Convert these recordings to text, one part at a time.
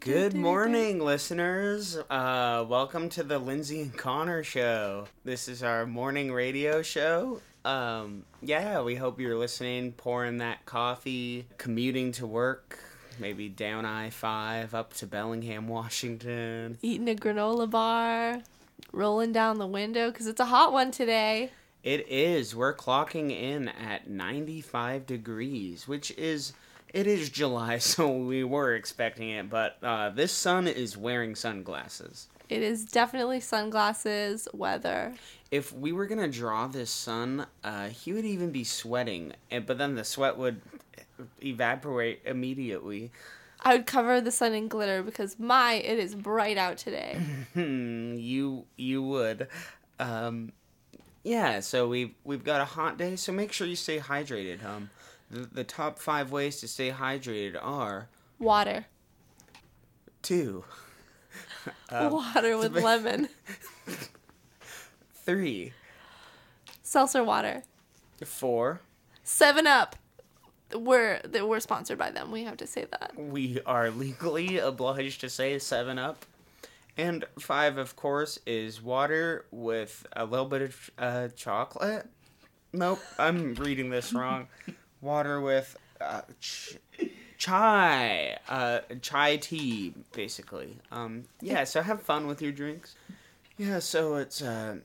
Good morning, listeners. Uh, welcome to the Lindsay and Connor show. This is our morning radio show. Um, yeah, we hope you're listening, pouring that coffee, commuting to work, maybe down I 5 up to Bellingham, Washington. Eating a granola bar, rolling down the window because it's a hot one today. It is. We're clocking in at 95 degrees, which is. It is July, so we were expecting it, but uh, this sun is wearing sunglasses. It is definitely sunglasses weather. If we were gonna draw this sun, uh, he would even be sweating, but then the sweat would evaporate immediately. I would cover the sun in glitter because my it is bright out today. Hmm, you you would. Um, yeah, so we've we've got a hot day, so make sure you stay hydrated. Um, the, the top five ways to stay hydrated are Water. two, water with lemon. three, Seltzer water. four. Seven Up. We're we're sponsored by them. We have to say that. We are legally obliged to say Seven Up, and five, of course, is water with a little bit of uh, chocolate. Nope, I'm reading this wrong. Water with uh, ch- chai, uh, chai tea, basically. Um, yeah, so have fun with your drinks. Yeah, so it's uh,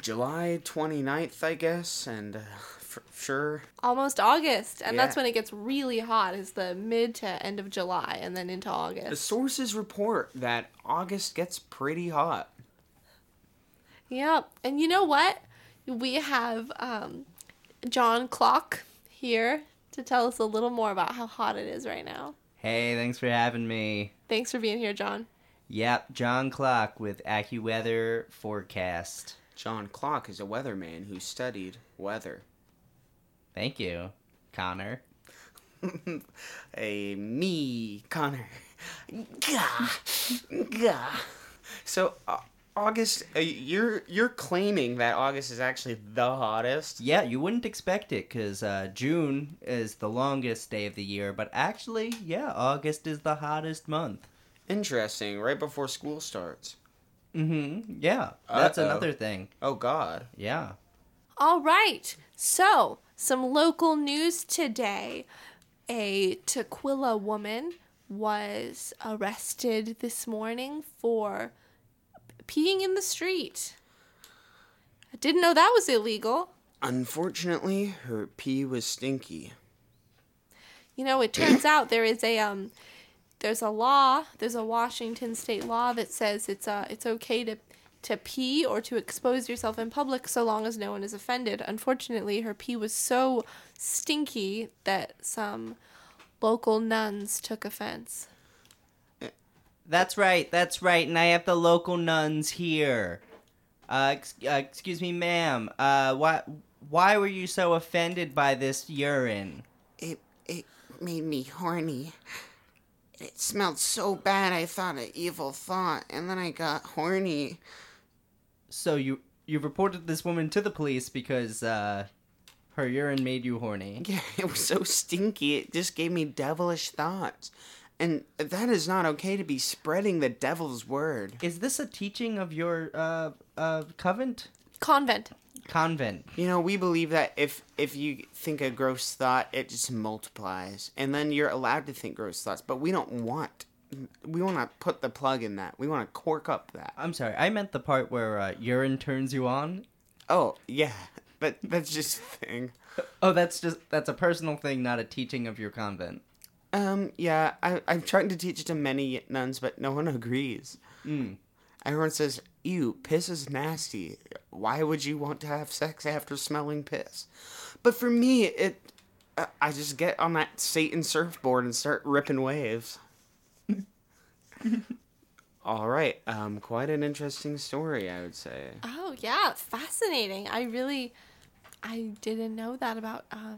July 29th, I guess, and uh, for sure. Almost August, and that's Yeah. when it gets really hot. Is the mid to end of July, and then into August. The sources report that August gets pretty hot. Yep. And you know what? We have um, John Clock here to tell us a little more about how hot it is right now. Hey, thanks for having me. Thanks for being here, John. Yep, John Clock with AccuWeather Forecast. John Clock is a weatherman who studied weather. Thank you, Connor. A me, Connor. Gah, gah. So uh, August, uh, you're you're claiming that August is actually the hottest. Yeah, you wouldn't expect it because uh, June is the longest day of the year, but actually, yeah, August is the hottest month. Interesting. Right before school starts. Mm-hmm. Yeah, that's Uh-oh. another thing. Oh God. Yeah. All right. So, some local news today. A Tukwila woman was arrested this morning for peeing in the street. I didn't know that was illegal. Unfortunately, her pee was stinky. You know, it turns out there is a um there's a law, there's a Washington state law that says it's uh it's okay to to pee or to expose yourself in public so long as no one is offended. Unfortunately, her pee was so stinky that some local nuns took offense. That's right, that's right, and I have the local nuns here. Uh, ex- uh excuse me, ma'am. Uh, why, why were you so offended by this urine? It it made me horny. It smelled so bad. I thought an evil thought, and then I got horny. So you you reported this woman to the police because uh, her urine made you horny. Yeah, it was so stinky. It just gave me devilish thoughts. And that is not okay to be spreading the devil's word. Is this a teaching of your uh, uh, convent? Convent. Convent. You know, we believe that if if you think a gross thought, it just multiplies, and then you're allowed to think gross thoughts. But we don't want. We want to put the plug in that. We want to cork up that. I'm sorry, I meant the part where uh, urine turns you on. Oh yeah, but that's just a thing. Oh, that's just that's a personal thing, not a teaching of your convent. Um, yeah, I I'm trying to teach it to many nuns, but no one agrees. Mm. Everyone says, "Ew, piss is nasty. Why would you want to have sex after smelling piss?" But for me, it uh, I just get on that Satan surfboard and start ripping waves. All right, um, quite an interesting story, I would say. Oh yeah, fascinating. I really, I didn't know that about uh,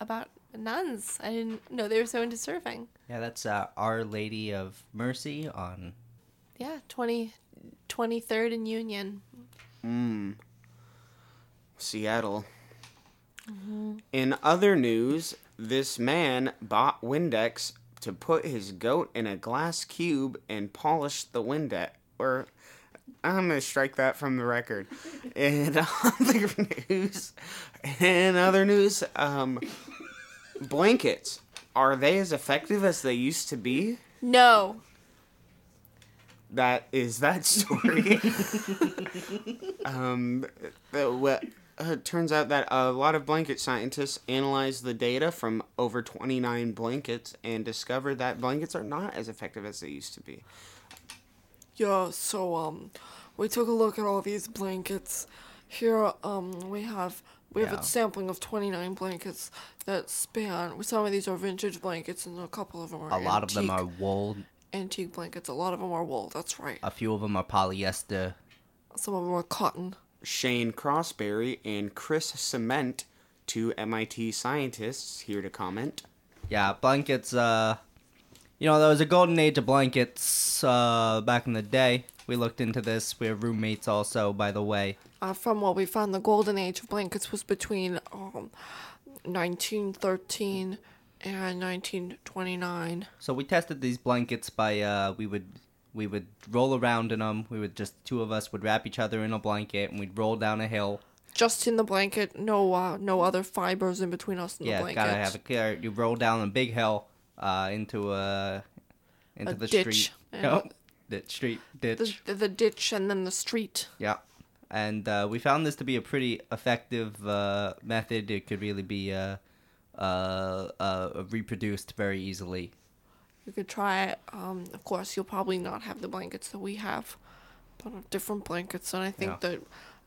about nuns. I didn't know they were so into surfing. Yeah, that's uh, Our Lady of Mercy on. Yeah, 20, 23rd and Union. Mmm. Seattle. In other news, this man bought Windex to put his goat in a glass cube and polish the Windex. Or I'm gonna strike that from the record. And other news, in other news, um, blankets are they as effective as they used to be? No. That is that story. um, the, what, uh, it turns out that a lot of blanket scientists analyzed the data from over 29 blankets and discovered that blankets are not as effective as they used to be. Yeah, so um we took a look at all these blankets. Here um we have we have Yeah. a sampling of 29 blankets that span some of these are vintage blankets and a couple of them are A lot of them are wool. antique blankets. A lot of them are wool, that's right. A few of them are polyester. Some of them are cotton. Shane Crossberry and Chris Cement, two MIT scientists, here to comment. Yeah, blankets. Uh, you know, there was a golden age of blankets uh, back in the day. We looked into this. We're roommates, also, by the way. Uh, from what we found, the golden age of blankets was between um 1913 and 1929. So we tested these blankets by uh, we would we would roll around in them. We would just two of us would wrap each other in a blanket and we'd roll down a hill. Just in the blanket, no uh, no other fibers in between us and the yeah, blanket. gotta have a clear. You roll down a big hill uh, into a into A the ditch, street. Oh, ditch street ditch. the, the, the ditch and then the street. Yeah. And uh, we found this to be a pretty effective uh, method. It could really be uh, uh, uh, reproduced very easily. You could try it. Um, of course, you'll probably not have the blankets that we have, but different blankets. And I think Yeah. that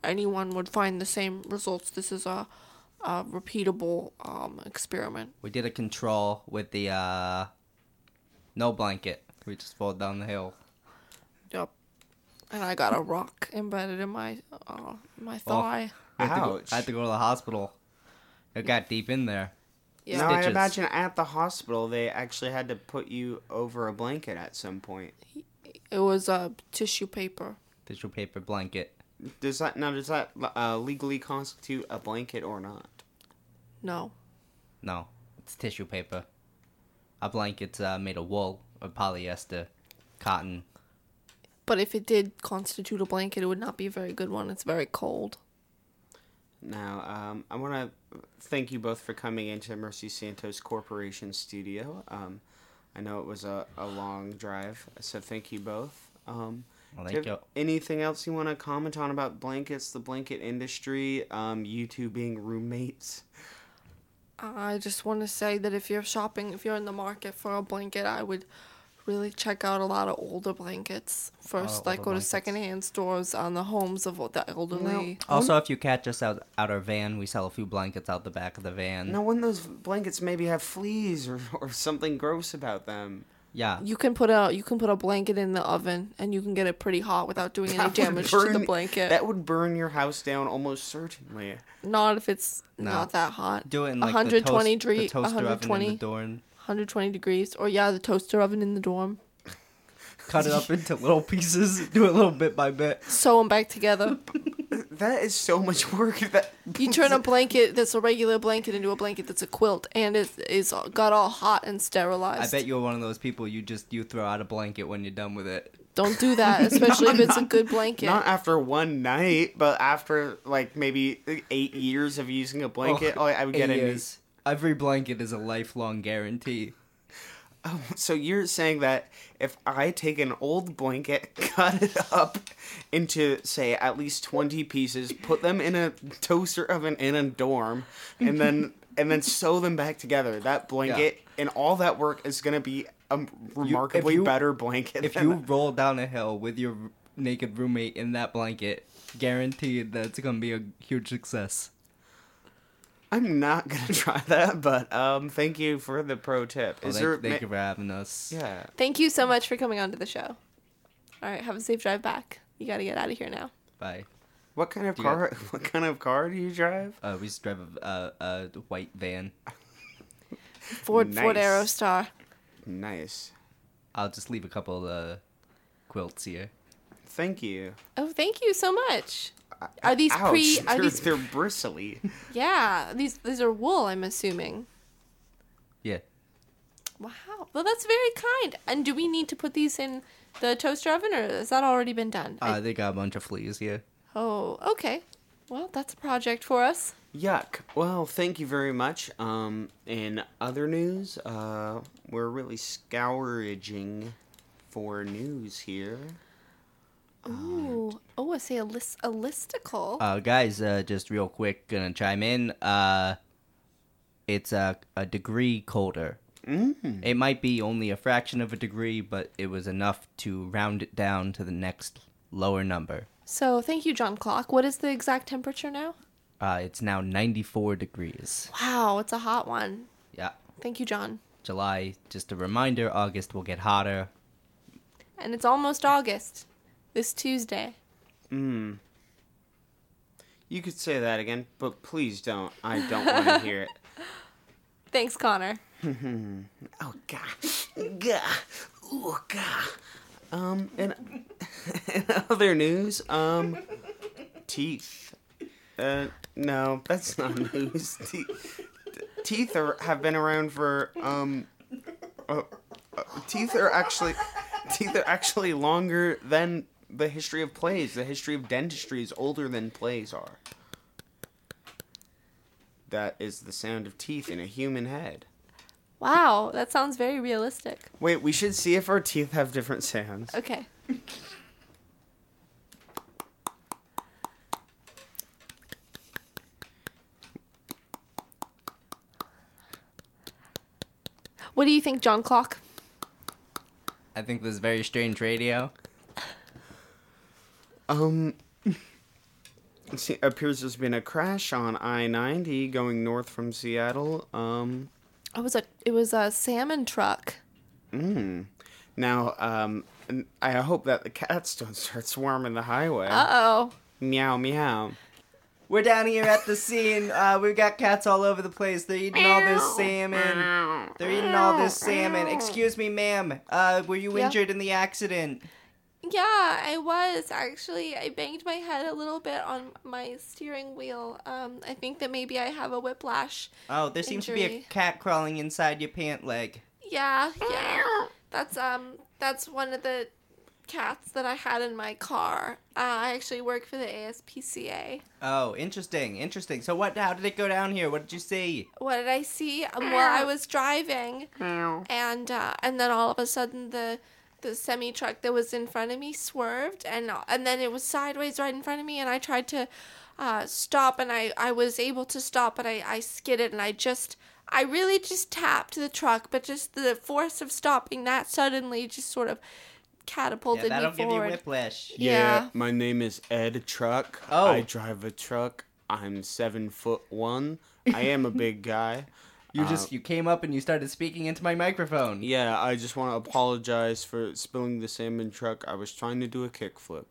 anyone would find the same results. This is a, a repeatable um, experiment. We did a control with the uh, no blanket. We just rolled down the hill. Yep. And I got a rock embedded in my uh, my thigh. I had, to go, Ouch. I had to go to the hospital. It got deep in there. Yeah. Now I Stitches. imagine at the hospital they actually had to put you over a blanket at some point. It was uh, tissue paper. Tissue paper blanket. Does that now does that uh, legally constitute a blanket or not? No. No, it's tissue paper. A blanket's uh, made of wool or polyester, cotton. But if it did constitute a blanket, it would not be a very good one. It's very cold. Now, um, I want to thank you both for coming into Mercy Santos Corporation studio. Um, I know it was a, a long drive, so thank you both. Um, Well, thank you you. have anything else you want to comment on about blankets, the blanket industry, um, you two being roommates? I just want to say that if you're shopping, if you're in the market for a blanket, I would really check out a lot of older blankets first. Oh, like older go to secondhand stores on the homes of the elderly. Also, if you catch us out out our van, we sell a few blankets out the back of the van. No, when those blankets maybe have fleas or, or something gross about them. Yeah. You can put a you can put a blanket in the oven and you can get it pretty hot without doing any That would damage to the blanket. That would burn your house down almost certainly. Not if it's No. not that hot. Do it in like 120 the, toast, dre- the toaster oven 120. in the dorm. 120 degrees or yeah, the toaster oven in the dorm. Cut it up into little pieces. Do it little bit by bit. Sew them back together. That is so much work. That You turn a blanket that's a regular blanket into a blanket that's a quilt, and it is uh, got all hot and sterilized. I bet you're one of those people you just you throw out a blanket when you're done with it. Don't do that, especially if it's a good blanket. Not after one night, but after like maybe eight years of using a blanket, oh, I would get Eight a new. years. Every blanket is a lifelong guarantee. Oh, so you're saying that if I take an old blanket, cut it up into say at least twenty pieces, put them in a toaster oven in a dorm, and then and then sew them back together, that blanket and all that work is gonna be a remarkably you- better blanket. If you roll down a hill with your naked roommate in that blanket, guaranteed that it's gonna be a huge success. I'm not gonna try that, but um, thank you for the pro tip. Well, thank, there? thank ma- you for having us. Yeah. Thank you so much for coming on to the show. All right, have a safe drive back. You got to get out of here now. Bye. What kind of Do you got- car? What kind of car do you drive? Uh, we just drive a, a, a white van. Ford Ford Nice. Aerostar. Nice. I'll just leave a couple uh, quilts here. Thank you. Oh, thank you so much. Are these pre? Are they're, these? they're bristly. Yeah, these these are wool. I'm assuming. Yeah. Wow. Well, that's very kind. And do we need to put these in the toaster oven, or has that already been done? I- Uh, they got a bunch of fleas here. oh, okay. Well, that's a project for us. Yuck. Well, thank you very much. Um, in other news, uh, we're really scourging for news here. Ooh. Oh, I say a list, a listicle. Uh, guys, uh, just real quick, gonna chime in. Uh, it's a, a degree colder. Mm. It might be only a fraction of a degree, but it was enough to round it down to the next lower number. so, thank you, John Clock. What is the exact temperature now? Uh, it's now 94 degrees. Wow, it's a hot one. Yeah. Thank you, John. July, just a reminder, August will get hotter. And it's almost August. This Tuesday. Mm. You could say that again, but please don't. I don't want to hear it. Thanks, Connor. Oh god, god, ooh god. Um, and in other news, um, teeth. Uh, no, that's not news. Teeth, teeth are have been around for um, uh, uh, teeth are actually teeth are actually longer than the history of plays. The history of dentistry is older than plays are. That is the sound of teeth in a human head. Wow, that sounds very realistic. Wait, we should see if our teeth have different sounds. Okay. What do you think, John Clock? I think this is very strange radio. Um, see, appears there's been a crash on I-90 going north from Seattle. Um, It was a it was a salmon truck. mm. Now, um, I hope that the cats don't start swarming the highway. Uh oh. meow, meow. We're down here at the scene. Uh, we've got cats all over the place. They're eating all this salmon. They're eating all this salmon. Excuse me, ma'am. Uh, were you Yeah? injured in the accident? Yeah, I was actually. I banged my head a little bit on my steering wheel. Um, I think that maybe I have a whiplash. Oh, there seems to be a cat crawling inside your pant leg. Yeah, yeah. That's um, that's one of the cats that I had in my car. Uh, I actually work for the ASPCA. Oh, interesting, interesting. So what? How did it go down here? What did you see? What did I see? Um, well, I was driving, and uh, and then all of a sudden the the semi truck that was in front of me swerved, and and then it was sideways right in front of me, and I tried to uh, stop, and I I was able to stop, but I I skidded, and I just. I really just tapped the truck, but just the force of stopping that suddenly just sort of catapulted Yeah, catapulted that'll me give forward. you whiplash. Yeah. my name is Ed Truck. Oh. I drive a truck. I'm seven foot one. I am a big guy. You Uh, just you came up and you started speaking into my microphone. Yeah, I just want to apologize for spilling the salmon truck. I was trying to do a kickflip.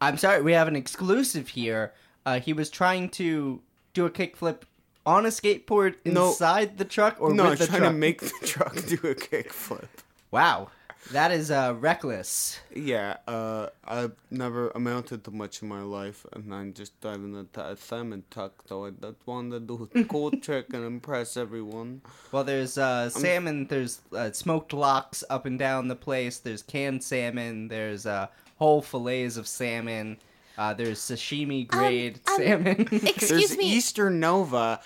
I'm sorry, we have an exclusive here. Uh, he was trying to do a kickflip on a skateboard No. inside the truck or no, I with was the trying truck. to make the truck do a kickflip. Wow, that is uh, reckless. Yeah, uh, I've never amounted to much in my life, and I'm just t- a salmon truck, so I just wanted to do a cool trick and impress everyone. Well, there's uh, salmon. There's uh, smoked lox up and down the place. There's canned salmon. There's uh, whole fillets of salmon. Uh, there's sashimi grade um, salmon. Excuse There's me. Eastern Nova,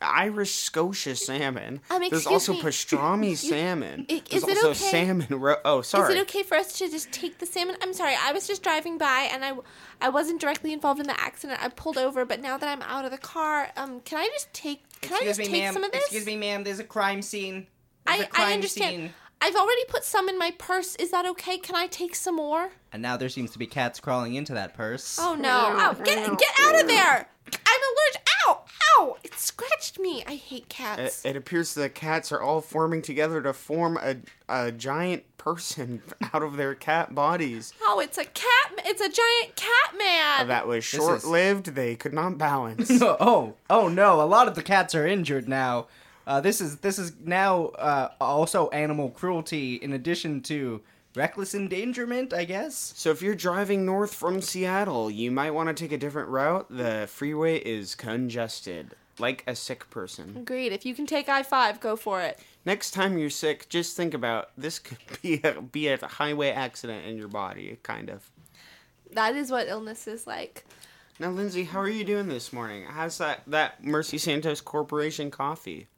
Irish Scotia salmon. Um, There's also me. pastrami You- salmon. i- There's is it also okay? salmon. Ro- oh, sorry. Is it okay for us to just take the salmon? I'm sorry, I was just driving by and I, I wasn't directly involved in the accident. I pulled over, but now that I'm out of the car, um, can I just take? Can I Excuse just me, take ma'am. some of this? Excuse me, ma'am. There's a crime scene. There's a I, crime I understand. Scene. I've already put some in my purse. Is that okay? Can I take some more? And now there seems to be cats crawling into that purse. Oh no! Oh, get get out of there! I'm allergic. Ow! Ow! It scratched me. I hate cats. it appears the cats are all forming together to form a, a giant person out of their cat bodies. oh, it's a cat. It's a giant cat man. That was is- short lived. They could not balance. oh, oh no! A lot of the cats are injured now. Uh, this is this is now uh, also animal cruelty in addition to reckless endangerment, I guess. So if you're driving north from Seattle, you might want to take a different route. The freeway is congested, like a sick person. Agreed. If you can take I five, go for it. Next time you're sick, just think about this could be a, be a highway accident in your body, kind of. That is what illness is like. Now, Lindsay, how are you doing this morning? How's that that Mercy Santos Corporation coffee?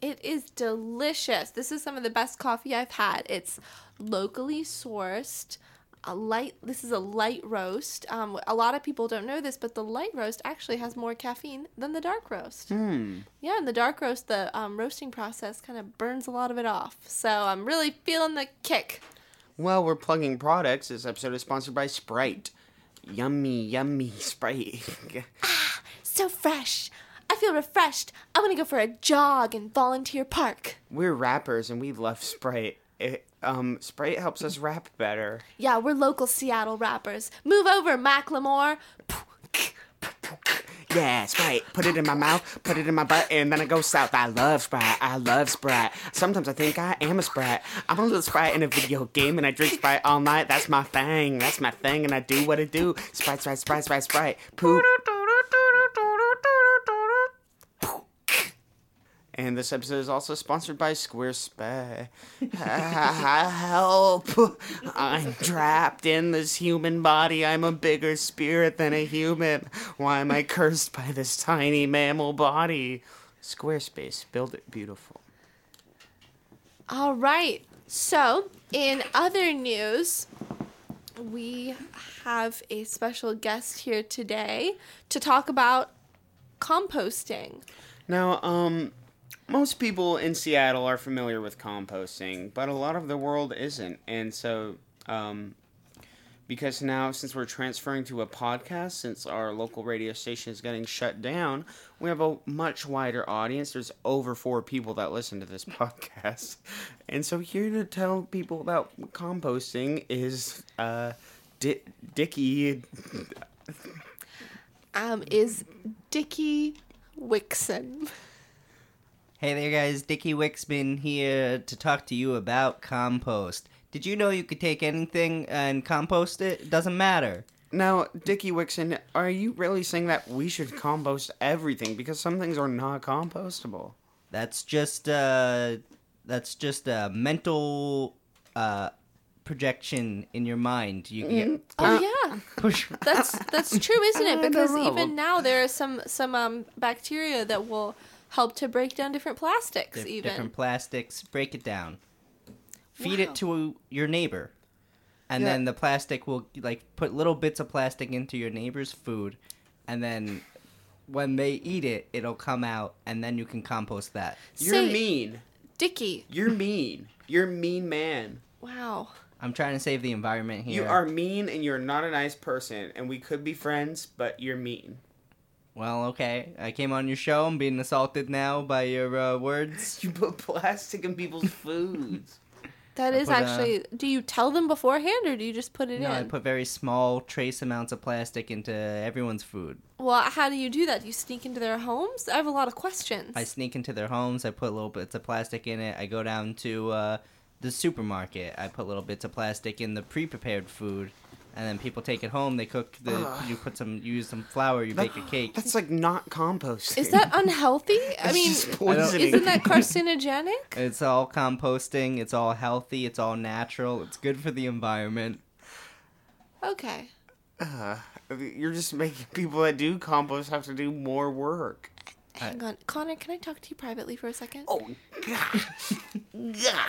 It is delicious. This is some of the best coffee I've had. It's locally sourced. A light. This is a light roast. Um, a lot of people don't know this, but the light roast actually has more caffeine than the dark roast. Hmm. Yeah, and the dark roast, the um, roasting process kind of burns a lot of it off. So I'm really feeling the kick. Well, we're plugging products. This episode is sponsored by Sprite. Yummy, yummy Sprite. ah, So fresh. I feel refreshed. I want to go for a jog in Volunteer Park. we're rappers and we love Sprite. It, um, Sprite helps us rap better. Yeah, we're local Seattle rappers. Move over, Macklemore. Yeah, Sprite. Put it in my mouth, put it in my butt, and then I go south. I love Sprite. I love Sprite. Sometimes I think I am a Sprite. I'm a little Sprite in a video game, and I drink Sprite all night. That's my thing. That's my thing, and I do what I do. Sprite, Sprite, Sprite, Sprite, Sprite. Poop. And this episode is also sponsored by Squarespace. Help! I'm trapped in this human body. I'm a bigger spirit than a human. Why am I cursed by this tiny mammal body? Squarespace, build it beautiful. All right. So, in other news, we have a special guest here today to talk about composting. Now, um, most people in Seattle are familiar with composting, but a lot of the world isn't. And so, um, because now, since we're transferring to a podcast, since our local radio station is getting shut down, we have a much wider audience. There's over four people that listen to this podcast. And so, here to tell people about composting is uh, Di- Dickie. Um, is Dickie Wixon. Hey there, guys. Dickie Wixman here to talk to you about compost. Did you know you could take anything and compost it? It doesn't matter. Now, Dickie Wixon, are you really saying that we should compost everything because some things are not compostable? That's just uh, that's just a mental uh projection in your mind. You get Oh yeah, push. that's that's true, isn't it? Because even now there are some some um bacteria that will help to break down different plastics. Di- even different plastics. Break it down. Feed Wow. it to your neighbor, and Yeah. then the plastic will like put little bits of plastic into your neighbor's food, and then when they eat it, it'll come out, and then you can compost that. You're Say- mean. Dickie. You're mean. You're a mean man. Wow. I'm trying to save the environment here. You are mean and you're not a nice person. And we could be friends, but you're mean. Well, okay. I came on your show. I'm being assaulted now by your uh, words. You put plastic in people's foods. That I is put, uh, actually. Do you tell them beforehand, or do you just put it in? No, I put very small trace amounts of plastic into everyone's food. well, how do you do that? Do you sneak into their homes? I have a lot of questions. I sneak into their homes. I put little bits of plastic in it. I go down to uh, the supermarket. I put little bits of plastic in the pre-prepared food, and then people take it home. They cook the. Ugh. You put some. You use some flour. You bake a cake. That's like not composting. Is that unhealthy? I That's mean, just poisoning. isn't that carcinogenic? It's all composting. It's all healthy. It's all natural. It's good for the environment. Okay. Uh, you're just making people that do compost have to do more work. Hang on. Connor, can I talk to you privately for a second? Oh, God. yeah.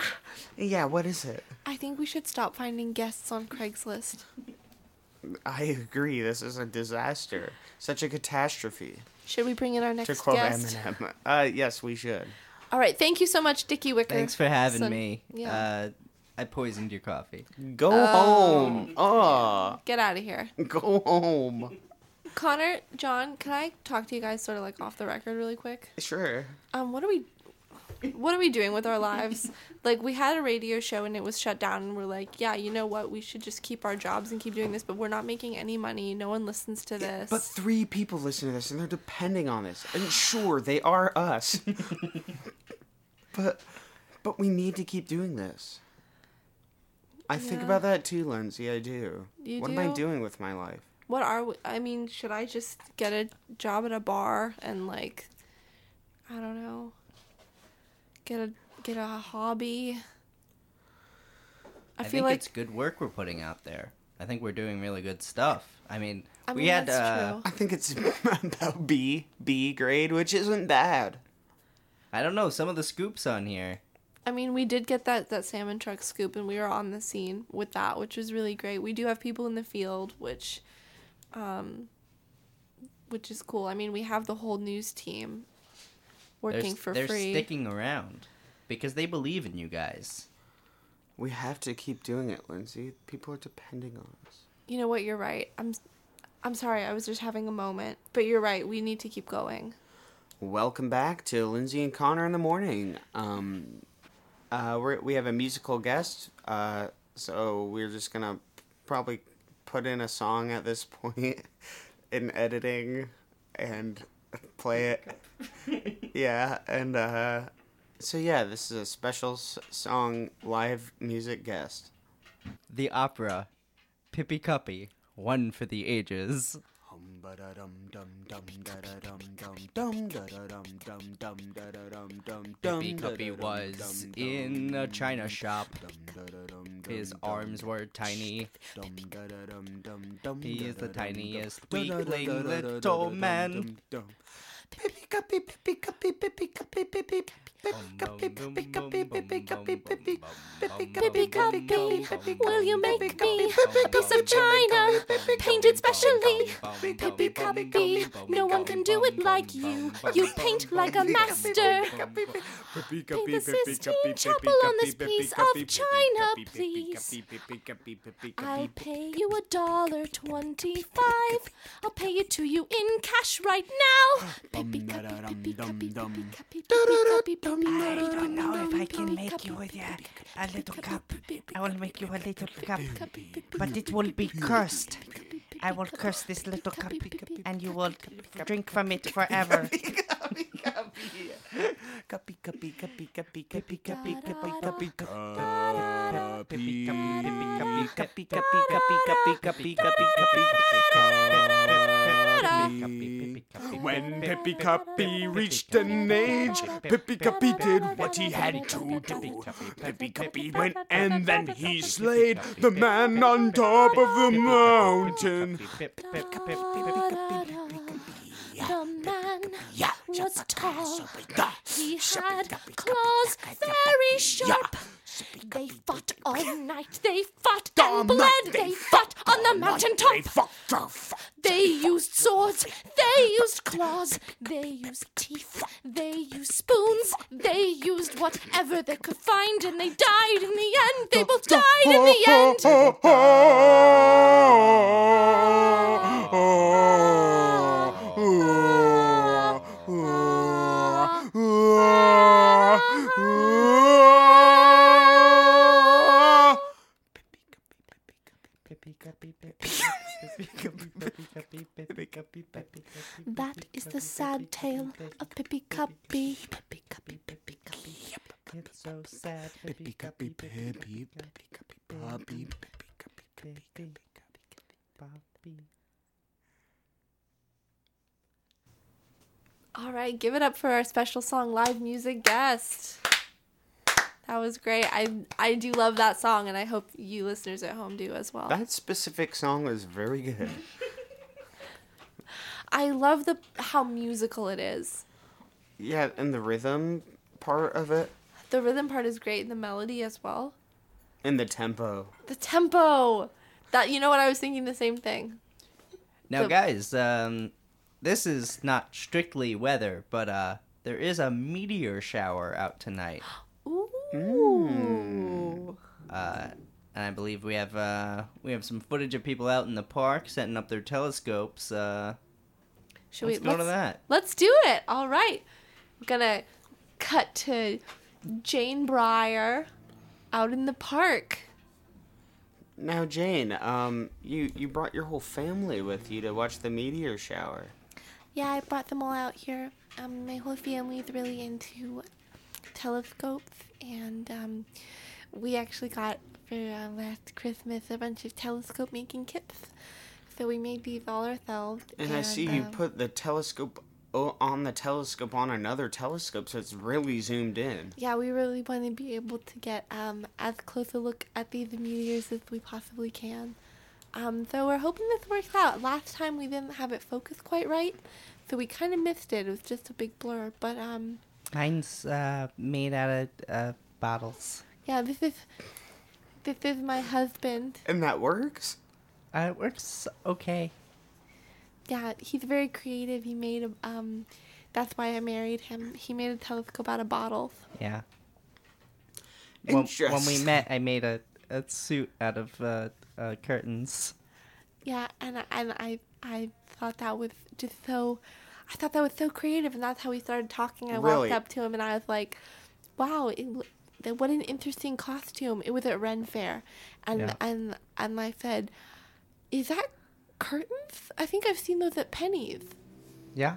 Yeah, what is it? I think we should stop finding guests on Craigslist. I agree. This is a disaster. Such a catastrophe. Should we bring in our next To next quote guest? Eminem. Uh, yes, we should. All right. Thank you so much, Dickie Wicker. Thanks for having Son- me. Yeah. Uh, I poisoned your coffee. Go Oh. home. Oh, Get out of here. go home. Connor, John, can I talk to you guys sort of like off the record really quick? Sure. Um, what are we what are we doing with our lives? Like we had a radio show and it was shut down and we're like, yeah, you know what? We should just keep our jobs and keep doing this, but we're not making any money. No one listens to this. But three people listen to this and they're depending on this. And sure, they are us. but but we need to keep doing this. I think about that too, Lindsay. I do. You what am I doing with my life? what are we, I mean, should I just get a job at a bar and like I don't know. Get a get a hobby. I, I, feel think like it's good work we're putting out there. I think we're doing really good stuff. I mean, I we mean, had that's uh, true. I think it's about B B grade, which isn't bad. I don't know some of the scoops on here. I mean, we did get that that salmon truck scoop, and we were on the scene with that, which was really great. We do have people in the field, which, um, which is cool. I mean, we have the whole news team They're, working s- for they're free. sticking around because they believe in you guys. We have to keep doing it, Lindsay. People are depending on us. You know what? You're right. I'm, I'm sorry. I was just having a moment, but you're right. We need to keep going. Welcome back to Lindsay and Connor in the morning. Um, uh, we're, we have a musical guest, uh, so we're just gonna probably put in a song at this point in editing and play it. yeah, and uh, so yeah, this is a special s- song live music guest. The opera, Pippi Cuppy, one for the ages. Ba da dum dum dum da da dum dum dum da da dum dum dum da da dum dum dum Pippi da da Cuppy was in a china shop. dum da da dum dum His arms were tiny. He is the tiniest dum da da weakling little man. Pippi Cuppy, will you make me a piece of china, painted specially? Pippi Cuppy, no one can do it like you. You paint like a master. Pay the Sistine Chapel on this piece of china, please. I'll pay you a dollar twenty-five. I'll pay it to you in cash right now. I don't know if I can make you a, a little cup. I will make you a little cup, but it will be cursed. I will curse this little cup, and you will drink from it forever. Cuppy, cuppy, cuppy, cuppy, cuppy, cuppy, Pippi Cuppy, Pippi Cuppy, cuppy, cuppy, cuppy, cuppy, cuppy, cuppy, cuppy. When Pippi Cuppy reached an age, Pippi Cuppy did what he had to do. Pippi Cuppy went and then he slayed the man on top of the mountain. Was tall. He had claws very sharp. They fought all night. They fought and bled. They fought on the mountain top. They used swords. They used claws. They used teeth. They used spoons. They used whatever they could find, and they died in the end. They both died in the end. That is the sad tale of Pippi Cuppy. Pippi Cuppy, Pippi Cuppy. It's so sad. Pippi Cuppy, Pippi, Pippi Cuppy, Poppy, Pippi Cuppy, Pippi Cuppy, Poppy. All right, give it up for our special song live music guest. That was great. I I do love that song, and I hope you listeners at home do as well. That specific song was very good. I love the how musical it is. Yeah, and the rhythm part of it, The rhythm part is great, and the melody as well. and the tempo. The tempo. That you know what I was thinking the same thing. Now, The- guys, um, this is not strictly weather, but uh, there is a meteor shower out tonight. Ooh. Uh, and I believe we have uh, we have some footage of people out in the park setting up their telescopes. Uh, Should let's we go to let's- that. Let's do it. All right. I'm gonna cut to Jane Breyer out in the park. Now, Jane, um, you you brought your whole family with you to watch the meteor shower. Yeah, I brought them all out here. Um, my whole family's really into telescopes, and um, we actually got for uh, last Christmas a bunch of telescope making kits. So we made these all ourselves. And I see you um, put the telescope on the telescope on another telescope, so it's really zoomed in. Yeah, we really want to be able to get um, as close a look at these meteors as we possibly can. Um, so we're hoping this works out. Last time we didn't have it focused quite right, so we kind of missed it. It was just a big blur. But um, Mine's uh, made out of uh, bottles. yeah, this is this is my husband. And that works? Uh, it works okay. Yeah, he's very creative. He made a um, that's why I married him. He made a telescope out of bottles. Yeah. When, when we met, I made a, a suit out of uh, uh, curtains. Yeah, and I- and I I thought that was just so, I thought that was so creative, and that's how we started talking. I Really? walked up to him and I was like, "Wow, it, that what an interesting costume!" It was at Ren Fair, and Yeah. and and I said, "Is that curtains? I think I've seen those at Penney's." Yeah.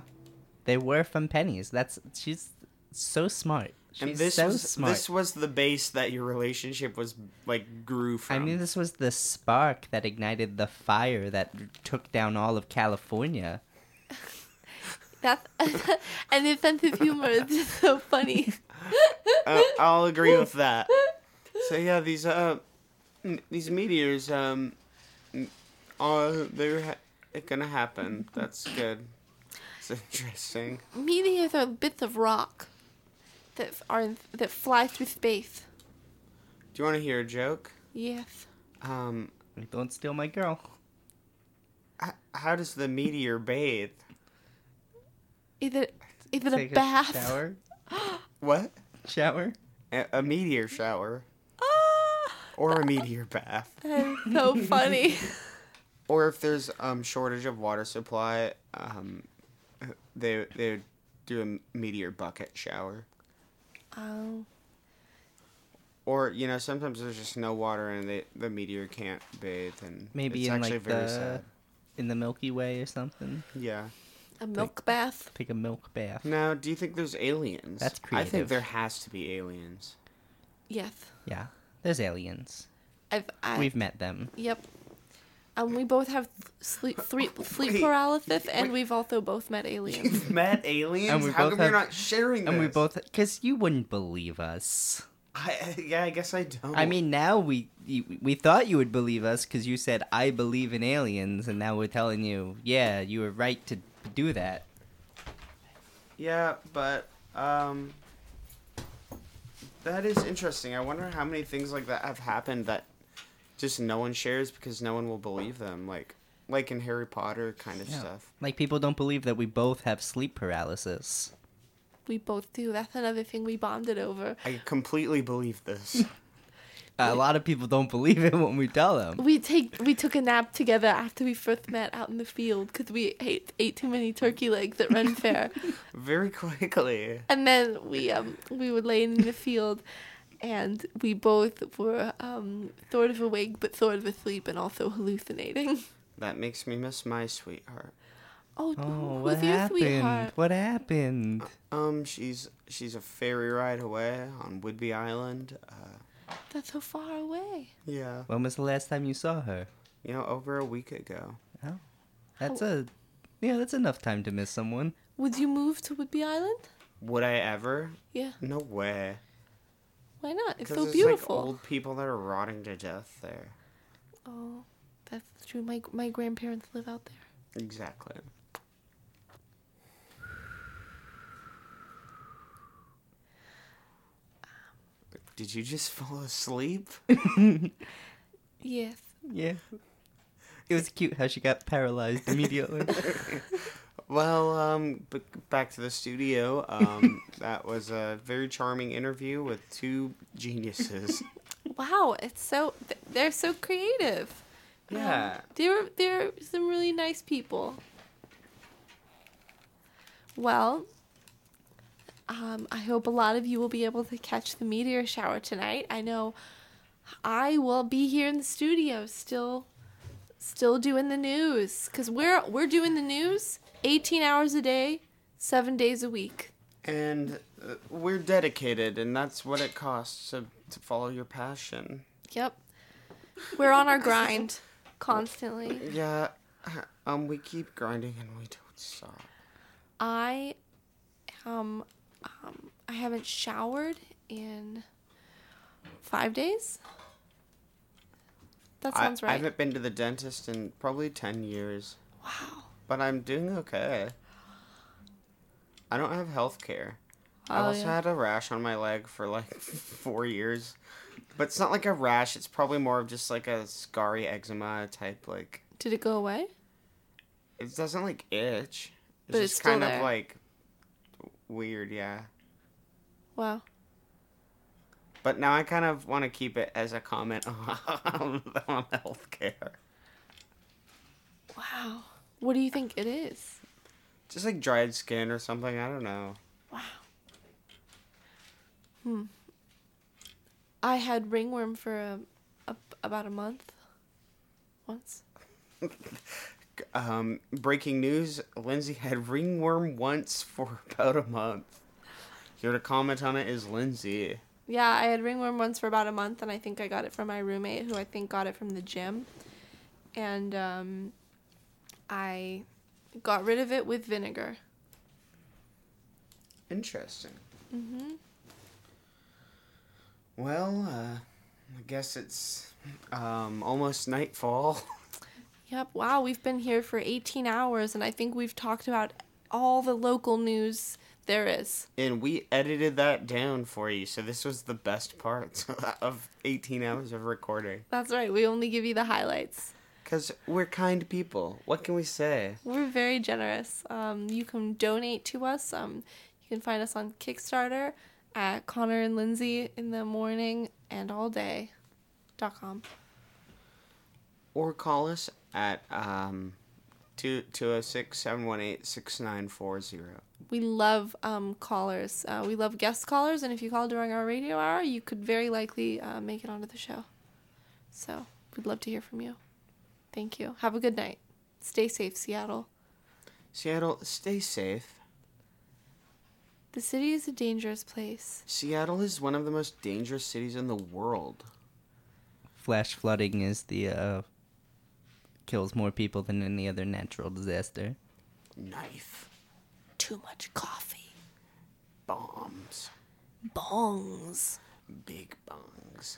They were from Penney's. That's she's so smart. She's and this so was smart. this was the base that your relationship was like grew from. I mean, this was the spark that ignited the fire that took down all of California. That's and his sense of humor is just so funny. uh, I'll agree with that. So yeah, these uh, m- these meteors um, m- are they're ha- gonna happen. That's good. It's interesting. Meteors are bits of rock that are that fly through space. Do you want to hear a joke? Yes. Um, Don't steal my girl. h- how does the meteor bathe? Is it is it a Take bath? shower. What? Shower. A, a meteor shower Ah, or a meteor bath? that is so funny. Or if there's um shortage of water supply, um, they they would do a meteor bucket shower. Oh, Or you know, sometimes there's just no water and they, the meteor can't bathe, and Maybe it's in actually like very the sad. in the Milky Way or something. Yeah. a milk bath. Take a milk bath. Now, do you think there's aliens? That's creepy. I think there has to be aliens. Yes, Yeah, there's aliens. I've. I, We've met them. Yep. Um, we both have sleep sleep, sleep paralysis, and we've also both met aliens. You've met aliens? And we How both come have- you're not sharing And we both, because you wouldn't believe us. I, yeah, I guess I don't. I mean, now we we thought you would believe us because you said I believe in aliens, and now we're telling you, yeah, you were right to do that. Yeah, but um, that is interesting. I wonder how many things like that have happened that just no one shares because no one will believe them. Like, like in Harry Potter kind of Yeah. stuff. Like people don't believe that we both have sleep paralysis. we both do. That's another thing we bonded over. I completely believe this. A lot of people don't believe it when we tell them. We take we took a nap together after we first met out in the field because we ate ate too many turkey legs at Ren Fair, Very quickly. and then we um we were laying in the field, and we both were um sort of awake but sort of asleep and also hallucinating. That makes me miss my sweetheart. Oh, Oh, who's what your happened? sweetheart? What happened? Um, she's she's a ferry ride away on Whidbey Island. Uh, That's so far away. yeah, When was the last time you saw her? you know, over a week ago. Oh, that's a yeah, that's enough time to miss someone. Would you move to Whidbey Island? Would I ever? Yeah. No way. Why not? It's so there's, beautiful. Like old people that are rotting to death there. Oh, that's true. My my grandparents live out there. Exactly. Did you just fall asleep? Yes. Yeah. It was cute how she got paralyzed immediately. Well, um, b- back to the studio. Um, that was a very charming interview with two geniuses. Wow, it's so they're so creative. Um, Yeah. they're they're some really nice people. Well, um, I hope a lot of you will be able to catch the meteor shower tonight. I know I will be here in the studio still still doing the news cuz we're we're doing the news 18 hours a day, 7 days a week. And uh, we're dedicated, and that's what it costs to, to follow your passion. Yep. We're on our grind constantly. Yeah, um, we keep grinding and we don't stop. I um, um I haven't showered in five days. That sounds I right. I haven't been to the dentist in probably 10 years, wow. But I'm doing okay. I don't have health care. I Oh, also yeah. had a rash on my leg for like four years. But it's not like a rash, it's probably more of just like a scarry eczema type, like, Did it go away? it doesn't like itch. It's But just it's kind there. of like weird, yeah. Wow. But now I kind of want to keep it as a comment on, on healthcare. Wow. What do you think it is? Just like dried skin or something, I don't know. Wow. Hmm. I had ringworm for a, a, about a month. Once. Um, breaking news: Lindsay had ringworm once for about a month. Here to comment on it is Lindsay. Yeah, I had ringworm once for about a month, and I think I got it from my roommate, who I think got it from the gym. And um, I got rid of it with vinegar. Interesting. Mm-hmm. Well, uh, I guess it's um almost nightfall. Yep. Wow, we've been here for 18 hours, and I think we've talked about all the local news there is. And we edited that down for you, so this was the best part of 18 hours of recording. That's right. We only give you the highlights. Because we're kind people. What can we say? We're very generous. Um, you can donate to us. Um, you can find us on Kickstarter at Connor and Lindsay in the morning and all day. dot com. Or call us at um, 206 718 6940. We love um, callers. Uh, we love guest callers, and if you call during our radio hour, you could very likely uh, make it onto the show. So we'd love to hear from you. Thank you. Have a good night. Stay safe, Seattle. Seattle, stay safe. The city is a dangerous place. Seattle is one of the most dangerous cities in the world. Flash flooding is the uh kills more people than any other natural disaster. Knife. Too much coffee. Bombs. Bongs. Big bongs.